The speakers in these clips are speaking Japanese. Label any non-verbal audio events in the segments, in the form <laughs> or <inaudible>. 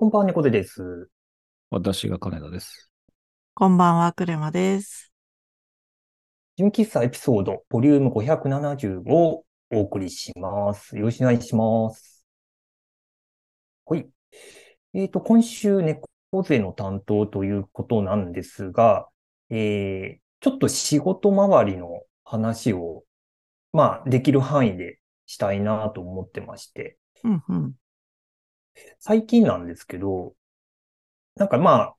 こんばんは、猫背です。私が金田です。こんばんは、クレマです。純喫茶エピソード、ボリューム575をお送りします。よろしくお願いします。はい。えっと、今週、猫背の担当ということなんですが、えー、ちょっと仕事周りの話を、まあ、できる範囲でしたいなと思ってまして、うんうん。最近なんですけど、なんかまあ、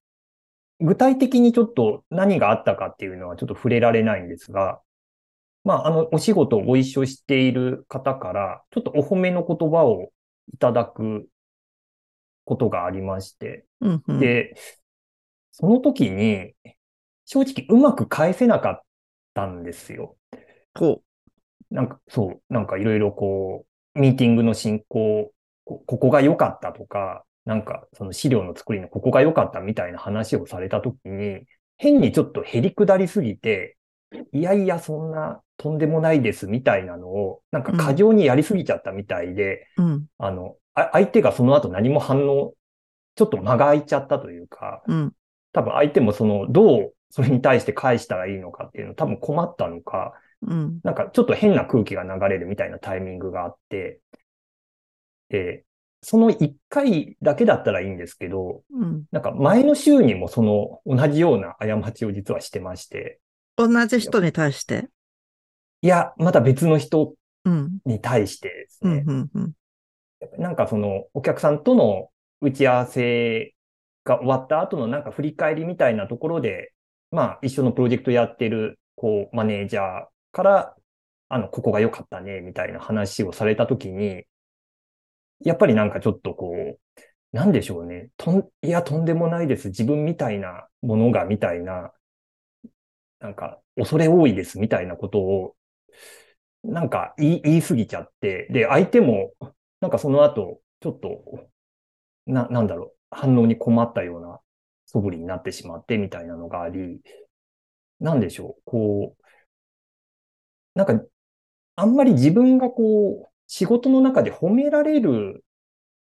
具体的にちょっと何があったかっていうのはちょっと触れられないんですが、まあ、あの、お仕事をご一緒している方から、ちょっとお褒めの言葉をいただくことがありまして、うんうん。で、その時に、正直うまく返せなかったんですよ。こなんか、そう、なんかいろいろこう、ミーティングの進行、こここが良かったとか、なんかその資料の作りのここが良かったみたいな話をされたときに、変にちょっと減り下りすぎて、いやいや、そんなとんでもないですみたいなのを、なんか過剰にやりすぎちゃったみたいで、う。うん。あの、あ相手がその後何も反応、ちょっと間が空いちゃったというか、うん。多分相手もその、どうそれに対して返したらいいのかっていうの多分困ったのか、うん。なんかちょっと変な空気が流れるみたいなタイミングがあって、で、その1回だけだったらいいんですけど、うん。なんか前の週にもその同じような過ちを実はしてまして、同じ人に対して？いや、また別の人うん。に対してですうん。ね。なんかそのお客さんとの打ち合わせが終わった後のなんか振り返りみたいなところで、まあ一緒のプロジェクトやってる、こう、マネージャーから、あの、ここが良かったね、みたいな話をされたときに、やっぱりなんかちょっとこう、なんでしょうね。とん、いや、とんでもないです。自分みたいなものが、みたいな、なんか、恐れ多いです、みたいなことを、なんか言い、言い過ぎちゃって、で、相手も、なんかその後、ちょっと、な、なんだろう、反応に困ったような素振りになってしまってみたいなのがあり、なんでしょう、こう、なんか、あんまり自分がこう、仕事の中で褒められる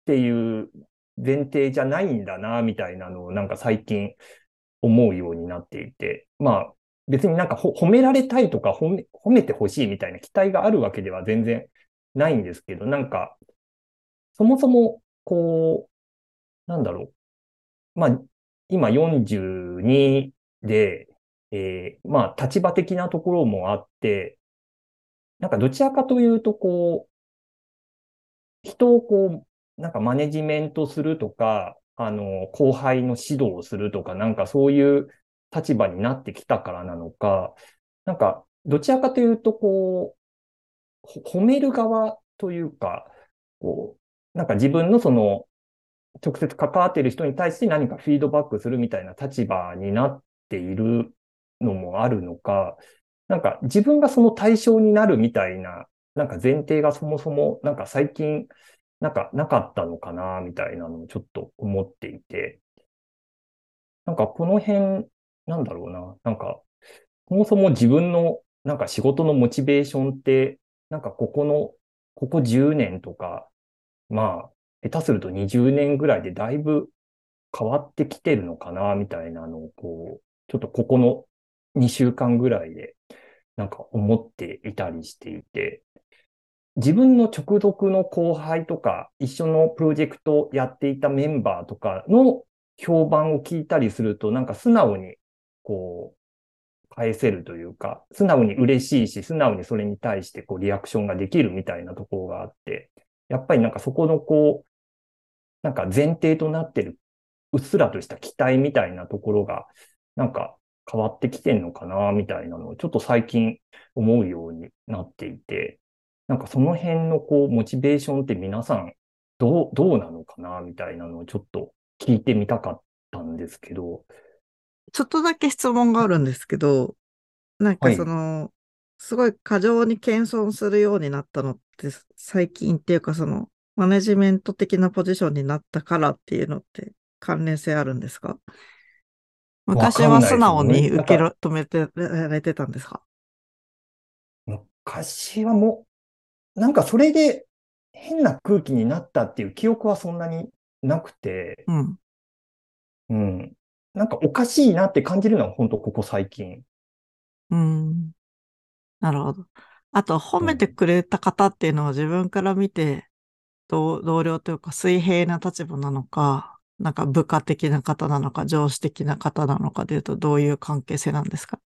っていう前提じゃないんだな、みたいなのをなんか最近思うようになっていて、まあ、別になんか褒められたいとか褒め、褒めてほしいみたいな期待があるわけでは全然ないんですけど、なんか、そもそも、こう、なんだろう。まあ、今42で、えーまあ、立場的なところもあって、なんかどちらかというと、こう、人をこう、なんかマネジメントするとか、あの、後輩の指導をするとか、なんかそういう立場になってきたからなのか、なんか、どちらかというと、こう、褒める側というか、こう、なんか自分のその、直接関わっている人に対して何かフィードバックするみたいな立場になっているのもあるのか、なんか自分がその対象になるみたいな、なんか前提がそもそもなんか最近なんかなかったのかな、みたいなのをちょっと思っていて、なんかこの辺、なんだろうな、なんかそもそも自分のなんか仕事のモチベーションって、なんかここの、ここ10年とか、まあ、下手すると20年ぐらいでだいぶ変わってきてるのかな、みたいなのを、こう、ちょっとここの2週間ぐらいで、なんか思っていたりしていて、自分の直属の後輩とか、一緒のプロジェクトをやっていたメンバーとかの評判を聞いたりすると、なんか素直に、こう、返せるというか、素直に嬉しいし、素直にそれに対してこうリアクションができるみたいなところがあって、やっぱりなんかそこのこう、なんか前提となってる、うっすらとした期待みたいなところが、なんか変わってきてんのかな、みたいなのをちょっと最近思うようになっていて、なんかその辺のこう、モチベーションって皆さん、どう、どうなのかな、みたいなのをちょっと聞いてみたかったんですけど、ちょっとだけ質問があるんですけど、なんかはい。その、すごい過剰に謙遜するようになったのって、最近っていうかその、マネジメント的なポジションになったからっていうのって関連性あるんですか？昔は素直に受け止めてられてたんですか？昔はもう、なんかそれで変な空気になったっていう記憶はそんなになくて、うん。うん。なんかおかしいなって感じるのは本当ここ最近。うん。なるほど。あと、褒めてくれた方っていうのは自分から見て、同同僚というか水平な立場なのか、なんか部下的な方なのか、上司的な方なのかでいうと、どういう関係性なんですか？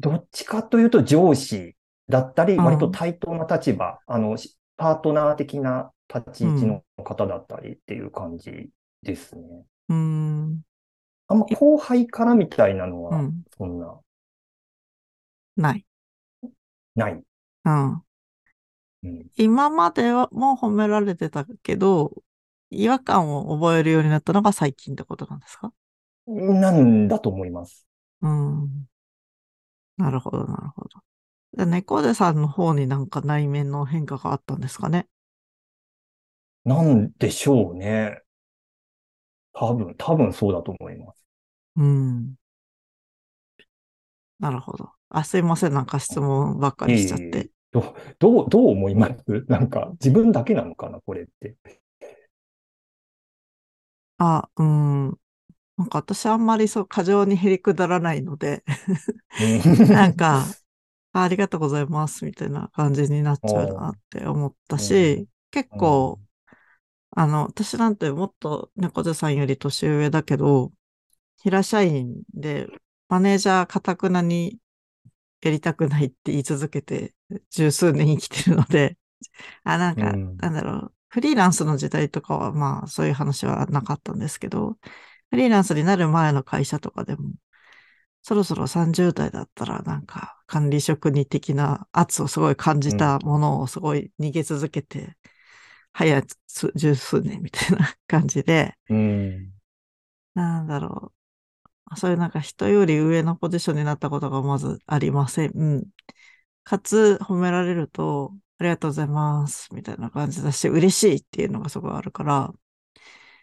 どっちかというと上司だったり、うん割と対等な立場、あの、しパートナー的な立ち位置の方だったりっていう感じですね。うーん。あんま後輩からみたいなのは、うん。そんな、ない。ない。うん。うん。今まではもう褒められてたけど、違和感を覚えるようになったのが最近ってことなんですか？なんだと思います。うん。なるほど、なるほど。じゃあ猫背さんの方になんか内面の変化があったんですかね？なんでしょうね。多分、多分そうだと思います。うん。なるほど。あ、すいません。なんか質問ばっかりしちゃっいえいえて。どう、どう、どう思います？なんか、自分だけなのかな？これって。あ、うん。なんか私あんまりそう過剰にへりくだらないので、うん <laughs> なんか、あありがとうございますみたいな感じになっちゃうなって思ったし、結構、あの、私なんてもっと猫背さんより年上だけど、平社員で、マネージャーかたくなにやりたくないって言い続けて、十数年生きてるので、<laughs> あ、なんか、うん。なんだろう、フリーランスの時代とかは、まあ、そういう話はなかったんですけど、フリーランスになる前の会社とかでも、そろそろ30代だったら、なんか、管理職に的な圧をすごい感じたものをすごい逃げ続けて、早つ十数年みたいな <laughs> 感じで、うん。なんだろう。そういうなんか人より上のポジションになったことがまずありません。うん。かつ、褒められると、ありがとうございます、みたいな感じだし、嬉しいっていうのがすごいあるから、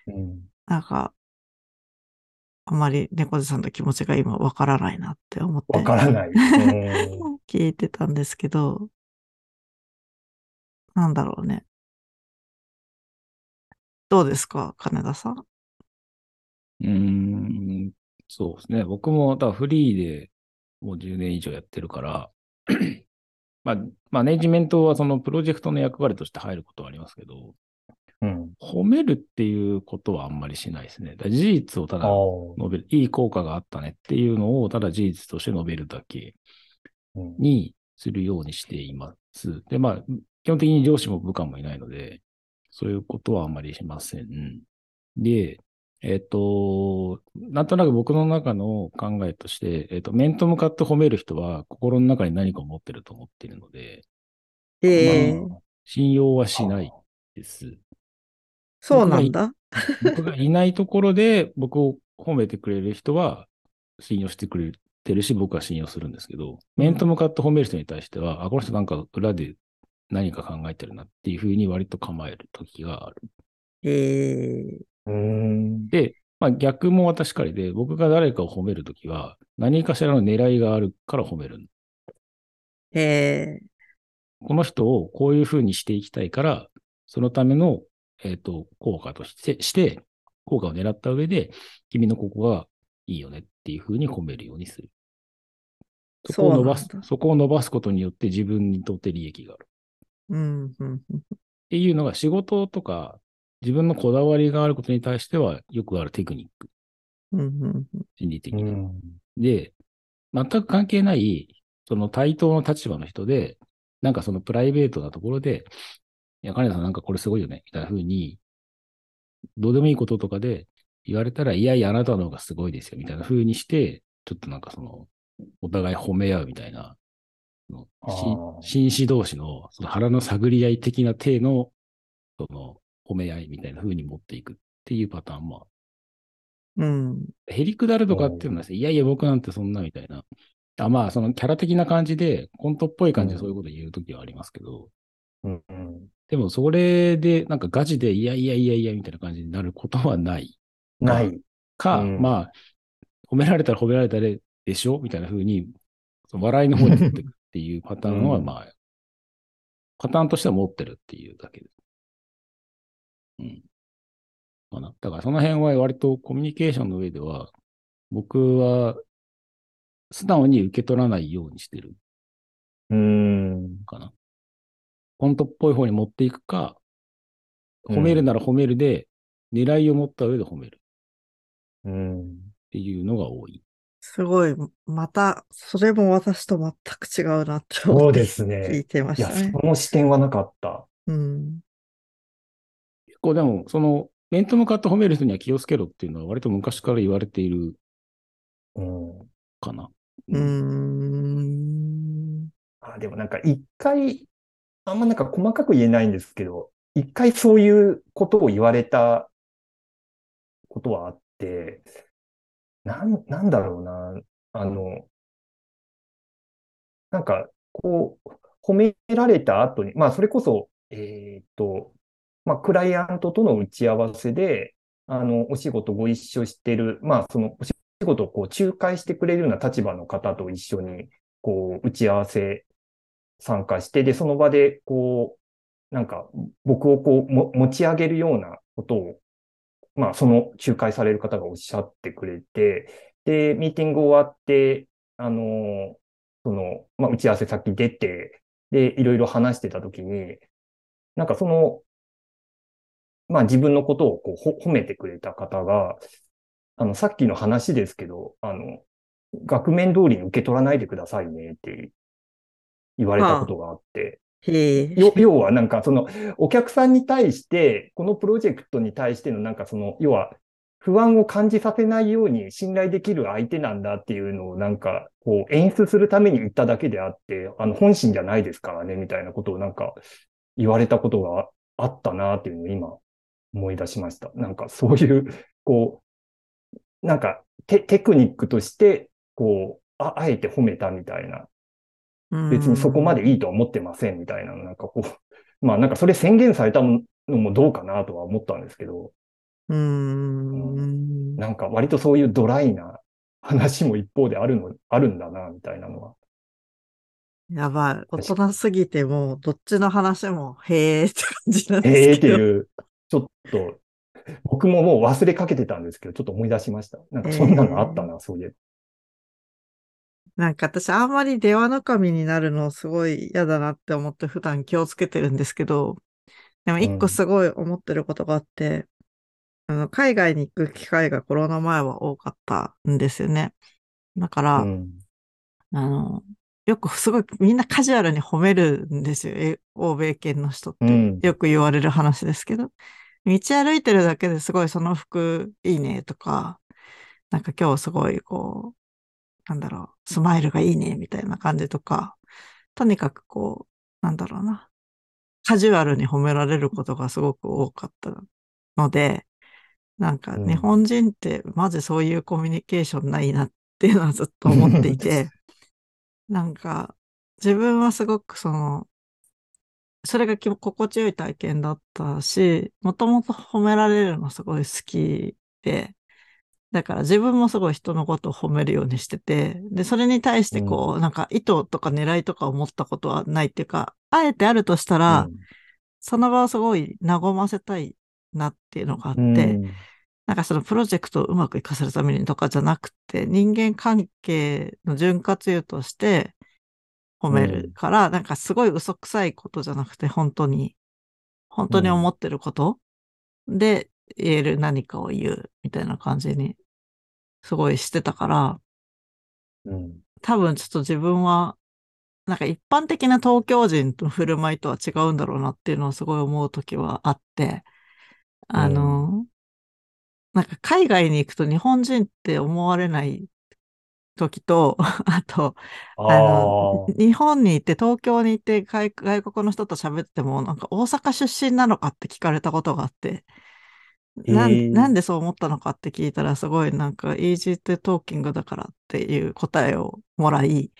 うん。なんか、あまり猫背さんの気持ちが今わからないなって思ってわからない。<laughs> うん聞いてたんですけど、なんだろうね。どうですか、金田さん？うーん、そうですね。僕も、だフリーでもう10年以上やってるから、<clears throat> まあ、マネジメントはそのプロジェクトの役割として入ることはありますけど、うん。褒めるっていうことはあんまりしないですね。だ事実をただ。述べる、いい効果があったねっていうのをただ事実として述べるだけうんにするようにしています。で、まあ、基本的に上司も部下もいないので、そういうことはあんまりしません。で、えっ、と、なんとなく僕の中の考えとして、えっ、と、面と向かって褒める人は心の中に何かを持ってると思っているので、えまあ信用はしないです。そうなんだ。僕がいないところで僕を褒めてくれる人は信用してくれてるし、僕は信用するんですけど、面と向かって褒める人に対しては、あ、この人なんか裏で何か考えてるなっていうふうに割と構える時がある。ええうん。で、まあ逆も私しかりで、僕が誰かを褒めるときは、何かしらの狙いがあるから褒める。ええこの人をこういうふうにしていきたいから、そのための、えっ、と、効果として、して、効果を狙った上で、君のここがいいよねっていうふうに褒めるようにする。そこを伸ばすそこを伸ばすことによって自分にとって利益がある。うん、うん、うんっていうのが仕事とか、自分のこだわりがあることに対してはよくあるテクニック、うん、うん。心理的な。うん。で、全く関係ない、その対等の立場の人で、なんかそのプライベートなところで、いや、金田さんなんかこれすごいよね、みたいな風に、どうでもいいこととかで言われたら、いやいや、あなたの方がすごいですよ、みたいな風にして、ちょっとなんかその、お互い褒め合うみたいな、紳士同士のその腹の探り合い的な体の、その、褒め合いみたいな風に持っていくっていうパターンもうん。へりくだるとかっていうのはいやいや、僕なんてそんなみたいな。あまあ、そのキャラ的な感じで、コントっぽい感じでそういうこと言うときはありますけど、うん。うんでもそれで、なんかガチで、いやいやいやいやみたいな感じになることはない。ない。か、うんまあ、褒められたら褒められたででしょみたいな風に、笑いの方に持っていくっていうパターンは、うんまあ、パターンとしては持ってるっていうだけです。うん。かな。だからその辺は割とコミュニケーションの上では、僕は素直に受け取らないようにしてるうーん。かな。本当っぽい方に持っていくか、うん褒めるなら褒めるで、狙いを持った上で褒めるっうん。ていうのが多い。すごい、また、それも私と全く違うなって思ってそうです聞いね。てまいや、したね。その視点はなかった。うん。結構でも、その、面と向かって褒める人には気をつけろっていうのは割と昔から言われているうん。かな。うーん。あ、でもなんか一回、あんまなんか細かく言えないんですけど、一回そういうことを言われたことはあって、なん、なんだろうな。あの、なんか、こう、褒められた後に、まあ、それこそ、えーっと、まあ、クライアントとの打ち合わせで、あの、お仕事ご一緒してる、まあ、その、お仕事をこう、仲介してくれるような立場の方と一緒に、こう、打ち合わせ参加して、で、その場で、こう、なんか、僕をこう、持ち上げるようなことを、まあ、その仲介される方がおっしゃってくれて、で、ミーティング終わって、あの、その、まあ、打ち合わせ先出て、で、いろいろ話してたときに、なんかその、まあ、自分のことをこう褒めてくれた方が、あの、さっきの話ですけど、あの、額面通りに受け取らないでくださいねって言われたことがあって、要はなんかそのお客さんに対して、このプロジェクトに対してのなんかその、要は不安を感じさせないように信頼できる相手なんだっていうのをなんかこう演出するために言っただけであって、あの本心じゃないですからねみたいなことをなんか言われたことがあったなっていうのを今思い出しました。なんかそういう、こう、なんかテテクニックとして、こう、ああえて褒めたみたいな別にそこまでいいとは思ってませんみたいな、なんかこう、<laughs> まあなんかそれ宣言されたのもどうかなとは思ったんですけど、うーん。なんか割とそういうドライな話も一方であるの、あるんだな、みたいなのは。やばい。大人すぎてもう、どっちの話も、へーって感じなんですけど。へえっていう、ちょっと、僕ももう忘れかけてたんですけど、ちょっと思い出しました。なんかそんなのあったな、そういえば。なんか私あんまり電話の神になるのすごい嫌だなって思って普段気をつけてるんですけど、でも一個すごい思ってることがあって、あの、海外に行く機会がコロナ前は多かったんですよね。だから、うん。あの、よくすごいみんなカジュアルに褒めるんですよ。え欧米圏の人って。うん。よく言われる話ですけど。道歩いてるだけですごいその服いいねとか、なんか今日すごいこう、なんだろう、スマイルがいいねみたいな感じとか、とにかくこう、なんだろうな、カジュアルに褒められることがすごく多かったので、なんかうん。日本人ってマジそういうコミュニケーションないなっていうのはずっと思っていて、<laughs> なんか自分はすごくその、それがき心地よい体験だったし、もともと褒められるのすごい好きで、だから自分もすごい人のことを褒めるようにしてて、で、それに対してこう、なんか意図とか狙いとか思ったことはないっていうか、あえてあるとしたら、その場をすごい和ませたいなっていうのがあって、うん。なんかそのプロジェクトをうまくいかせるためにとかじゃなくて、人間関係の潤滑油として褒めるから、なんかすごい嘘くさいことじゃなくて、本当に、本当に思ってることで言える何かを言うみたいな感じに、すごいしてたから、うん。多分ちょっと自分は、なんか一般的な東京人の振る舞いとは違うんだろうなっていうのをすごい思うときはあって、あの、なんか海外に行くと日本人って思われない時と、<laughs> あと、ああのあ、日本に行って東京に行って外外国の人と喋っても、なんか大阪出身なのかって聞かれたことがあって、なんなんでそう思ったのかって聞いたら、すごいなんか、イージートトーキングだからっていう答えをもらい、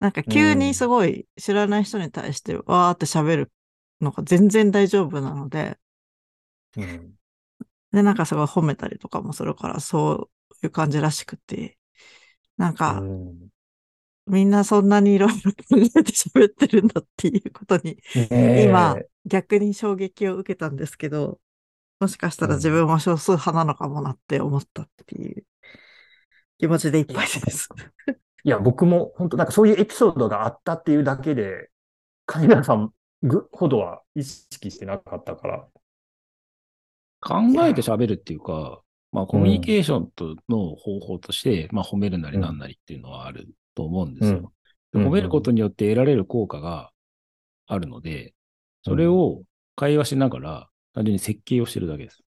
なんか急にすごい知らない人に対してわーって喋るのが全然大丈夫なので、うん。で、なんかすごい褒めたりとかもするから、そういう感じらしくて、なんか、うん。みんなそんなにいろいろ考えて喋ってるんだっていうことに、ねえ。今、逆に衝撃を受けたんですけど、もしかしたら自分は少数派なのかもなって思ったっていう。気持ちでいっぱいです。いや、僕も本当なんかそういうエピソードがあったっていうだけで、金田さんぐほどは意識してなかったから。考えて喋るっていうか、まあコミュニケーションとの方法として、まあ褒めるなりなんなりっていうのはあると思うんですよ。うん。で褒めることによって得られる効果があるので、それを会話しながら単純に設計をしてるだけです。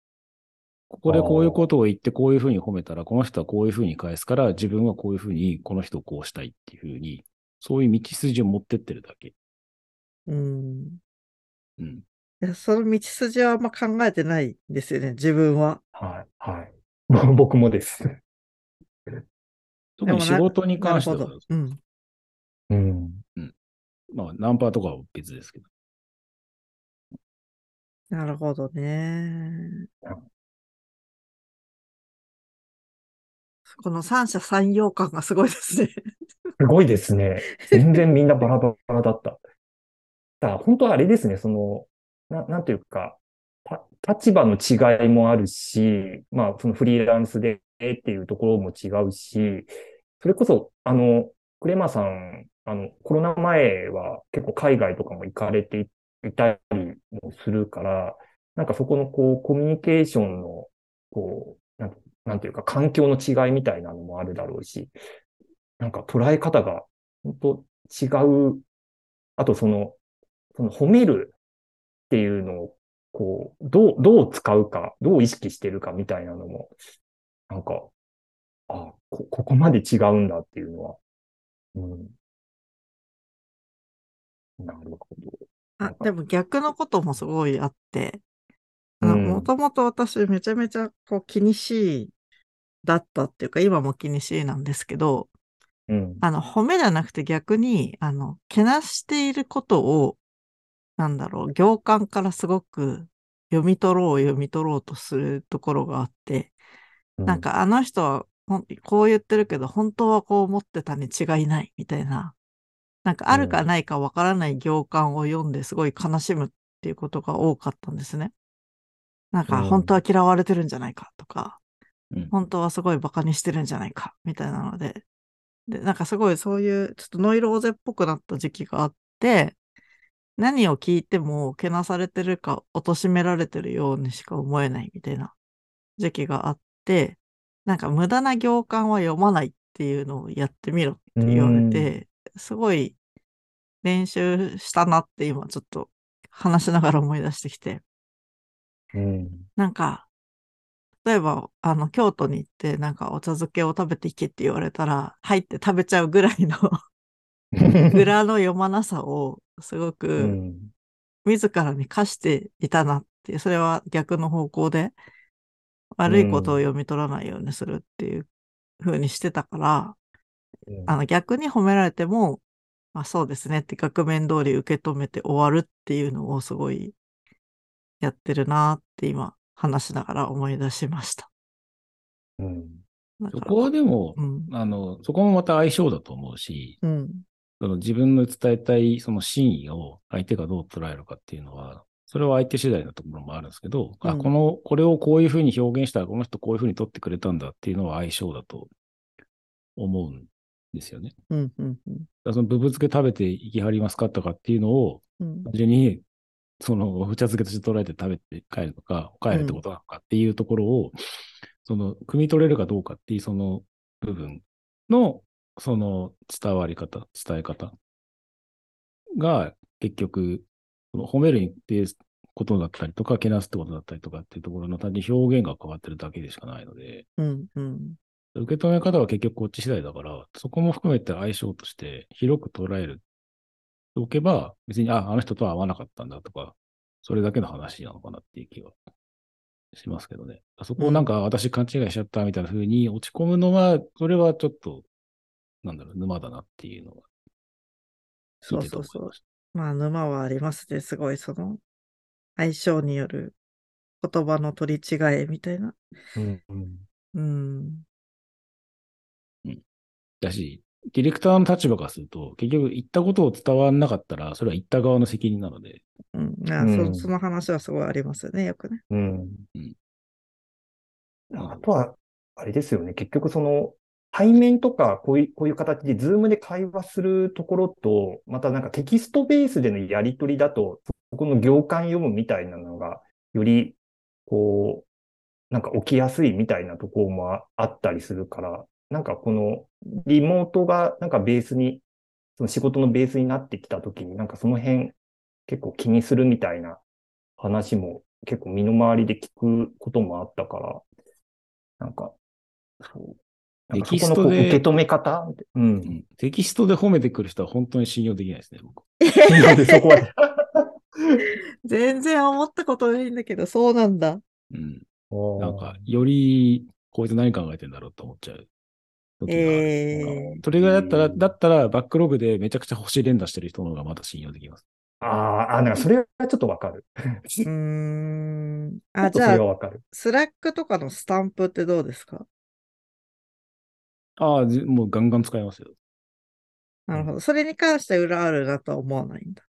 ここでこういうことを言ってこういうふうに褒めたら、この人はこういうふうに返すから、自分はこういうふうにこの人をこうしたいっていうふうに、そういう道筋を持ってってるだけ。うん。うん。いや、その道筋はあんま考えてないんですよね、自分は。はい、はい。<laughs> 僕もです。特に仕事に関してはなるほ、ど。うん。うん。まあナンパとかは別ですけど。なるほどね。この三者三様感がすごいですね。すごいですね。全然みんなバラバラだった。<laughs> だ本当はあれですね、その、ななんていうか、立場の違いもあるし、まあ、そのフリーランスでっていうところも違うし、それこそ、あの、クレマさん、あの、コロナ前は結構海外とかも行かれていいたりもするから、なんかそこのこう、コミュニケーションの、こう、なんなんていうか、環境の違いみたいなのもあるだろうし、なんか捉え方が本当違う。あとその、その褒めるっていうのを、こう、どう、どう使うか、どう意識してるかみたいなのも、なんか、あ、こ、ここまで違うんだっていうのは、うん。なるほど。あ、でも逆のこともすごいあって、うん。もともと私めちゃめちゃこう気にしいだったっていうか、今も気にしいなんですけど、うん。あの、褒めじゃなくて逆に、あの、けなしていることを、なんだろう、行間からすごく読み取ろう、読み取ろうとするところがあって、なんかあの人はこう言ってるけど、本当はこう思ってたに違いないみたいな、なんかあるかないかわからない行間を読んですごい悲しむっていうことが多かったんですね。なんかうん本当は嫌われてるんじゃないかとか、うん。本当はすごい馬鹿にしてるんじゃないかみたいなので、で、なんかすごいそういうちょっとノイローゼっぽくなった時期があって、何を聞いてもけなされてるか貶められてるようにしか思えないみたいな時期があって、なんか無駄な行間は読まないっていうのをやってみろって言われて、すごい練習したなって今ちょっと話しながら思い出してきて、うん。なんか、例えば、あの、京都に行って、なんかお茶漬けを食べていけって言われたら、入って食べちゃうぐらいの <laughs> 裏の読まなさを、すごうく、ん。自らに課していたなっていう、それは逆の方向で、悪いことを読み取らないようにするっていう風にしてたから、あの、逆に褒められても、まあそうですねって額面通り受け止めて終わるっていうのをすごいやってるなって今話しながら思い出しました。うん。そこはでも、うん。あの、そこもまた相性だと思うし、うん。その自分の伝えたいその真意を相手がどう捉えるかっていうのは、それは相手次第なところもあるんですけど、あ、うんこの、これをこういうふうに表現したら、この人こういうふうに取ってくれたんだっていうのは相性だと思うんですよね。うん。うん。うんそのブブ漬け食べていきはりますかとかっていうのを、うん。単純に、その、お茶漬けとして捉えて食べて帰るとか、帰るってことなのかっていうところを、その、汲み取れるかどうかっていうその部分の、その伝わり方、伝え方が結局、褒めるっていうことだったりとか、けなすってことだったりとかっていうところの単純に表現が変わってるだけでしかないので、うん。うん。受け止め方は結局こっち次第だから、そこも含めて相性として広く捉えるおけば、別に、あ、あの人とは合わなかったんだとか、それだけの話なのかなっていう気はしますけどね。そこをなんか私勘違いしちゃったみたいな風に落ち込むのは、それはちょっと、なんだろう、沼だなっていうのが、そうそうそうまあ、沼はありますね。すごい、その、相性による言葉の取り違えみたいな。うん。うんうん。た。だし、ディレクターの立場からすると、結局言ったことを伝わらなかったら、それは言った側の責任なので、うん。あうんそその話はすごいありますよね、よくね。うんうん。あとは、あれですよね。結局その、対面とか、こういう、こういう形で、ズームで会話するところと、またなんかテキストベースでのやり取りだと、そこの行間読むみたいなのが、より、こう、なんか起きやすいみたいなところもああったりするから、なんかこの、リモートがなんかベースに、その仕事のベースになってきたときに、なんかその辺結構気にするみたいな話も結構身の回りで聞くこともあったから、なんか、そう。テキストで受け止め方う。うんんテキストで褒めてくる人は本当に信用できないですね、僕。なのでそこは、全然思ったことないんだけど、そうなんだ。うん。ななんか、より、こいつ何考えてんだろうと思っちゃう時がある。えーそれぐらいだったら、うんだったら、バックログでめちゃくちゃ星連打してる人の方がまだ信用できます。あーあ、なんかそれはちょっとわかる。ちうーん。ょ <laughs> あ、じゃあ、れはわかる。スラックとかのスタンプってどうですか？ああ、じもうガンガン使いますよ。なるほど。それに関して裏あるなとは思わないんだ。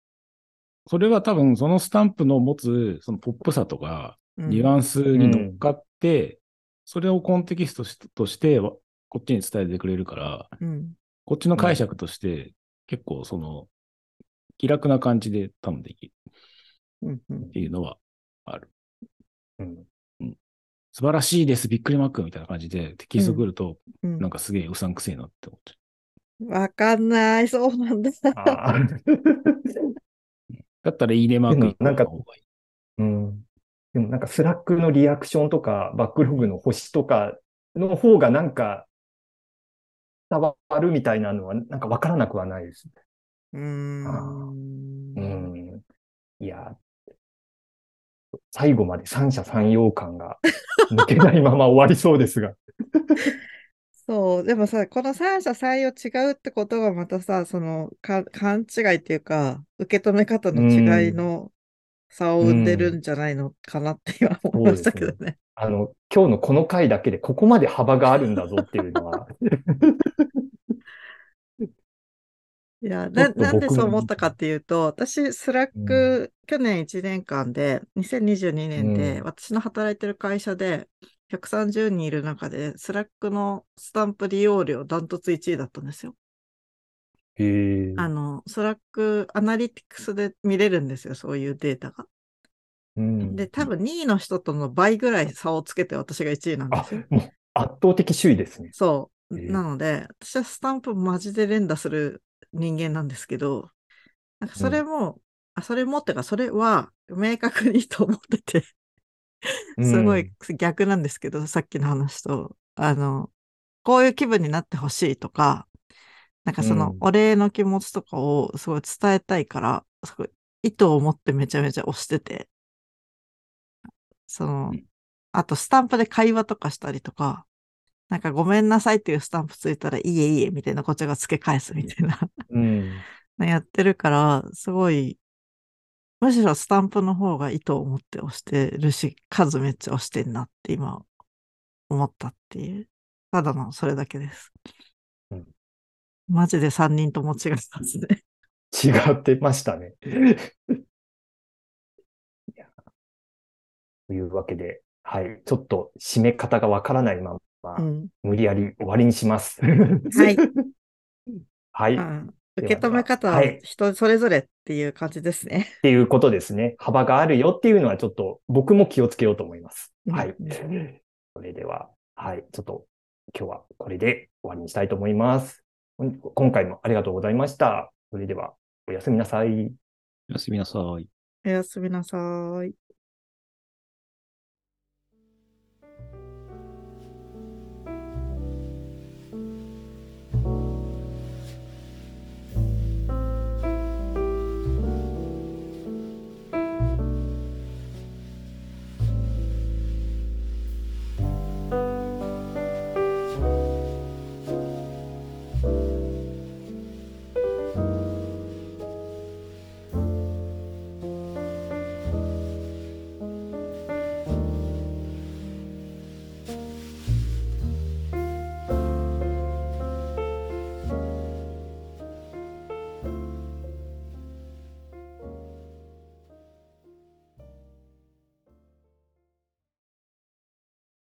それは多分、そのスタンプの持つ、そのポップさとか、うんニュアンスに乗っかって、それをコンテキストしとして、わこっちに伝えてくれるから、うん。こっちの解釈として、結構その、気楽な感じで多分できるうんうんっていうのはある。うん。素晴らしいです、びっくりマークみたいな感じでテキスト来ると、うんなんかすげえうさんくせえなって思っちゃわかんない。そうなんだ。<laughs> だったらいいねマークでもなんか一個の方がいい。うん。でもなんかスラックのリアクションとか、バックログの星とかの方がなんか伝わるみたいなのはなんかわからなくはないです。うーん。うん。いや、最後まで三者三様感が抜けないまま終わりそうですが。<laughs> そう。でもさ、この三者三様違うってことがまたさ、そのか勘違いっていうか、受け止め方の違いの差を生んでるんじゃないのかなって今思いましたけどね。あの、今日のこの回だけでここまで幅があるんだぞっていうのは、<laughs> いや、な、なんでそう思ったかっていうと、私、スラック、去年1年間で、2022年で、うん私の働いてる会社で、130人いる中で、スラックのスタンプ利用量ダントツ1位だったんですよ。へえあの、スラックアナリティクスで見れるんですよ、そういうデータが。うんで、多分2位の人との倍ぐらい差をつけて私が1位なんであすよ。、もう圧倒的首位ですね。そう。ええなので、私はスタンプマジで連打する人間なんですけど、なんかそれも、あ、それもってか、それは明確に <laughs> と思ってて、すごい逆なんですけど、さっきの話と、あの、こういう気分になってほしいとか、なんかそのうんお礼の気持ちとかをすごい伝えたいから、すごい意図を持ってめちゃめちゃ押してて、そのうん、あとスタンプで会話とかしたりとか、なんかごめんなさいっていうスタンプついたらいいえいいえみたいなこっちが付け返すみたいなうん。<laughs> やってるから、すごい、むしろスタンプの方が意図を持って押してるし、数めっちゃ押してんなって今思ったっていう。ただのそれだけです。うんマジで3人とも違ったんですね。<laughs> 違ってましたね。というわけで、はい。ちょっと締め方がわからないまま、うん。無理やり終わりにします。はい。<laughs> はい。受け止め方ははい人それぞれっていう感じですね。ていうことですね。幅があるよっていうのはちょっと僕も気をつけようと思います。うんはい。それでは、はい。ちょっと今日はこれで終わりにしたいと思います。今回もありがとうございました。それでは、おやすみなさい。おやすみなさい。おやすみなさい。